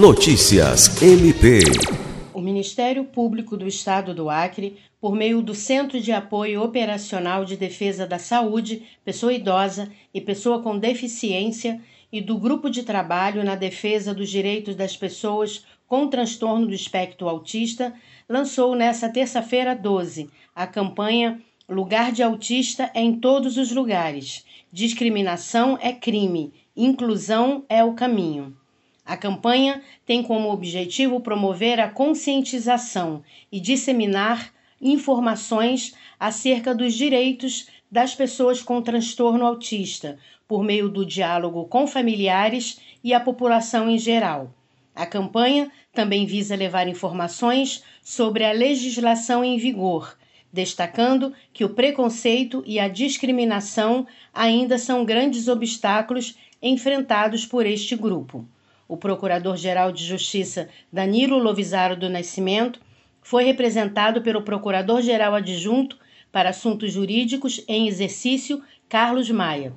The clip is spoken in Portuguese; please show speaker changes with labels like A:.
A: Notícias MP.
B: O Ministério Público do Estado do Acre, por meio do Centro de Apoio Operacional de Defesa da Saúde, Pessoa Idosa e Pessoa com Deficiência, e do Grupo de Trabalho na Defesa dos Direitos das Pessoas com Transtorno do Espectro Autista, lançou nesta terça-feira 12 a campanha Lugar de Autista é em todos os lugares. Discriminação é crime, inclusão é o caminho. A campanha tem como objetivo promover a conscientização e disseminar informações acerca dos direitos das pessoas com transtorno autista, por meio do diálogo com familiares e a população em geral. A campanha também visa levar informações sobre a legislação em vigor destacando que o preconceito e a discriminação ainda são grandes obstáculos enfrentados por este grupo. O Procurador-Geral de Justiça Danilo Lovisaro do Nascimento foi representado pelo Procurador-Geral Adjunto para Assuntos Jurídicos em Exercício Carlos Maia.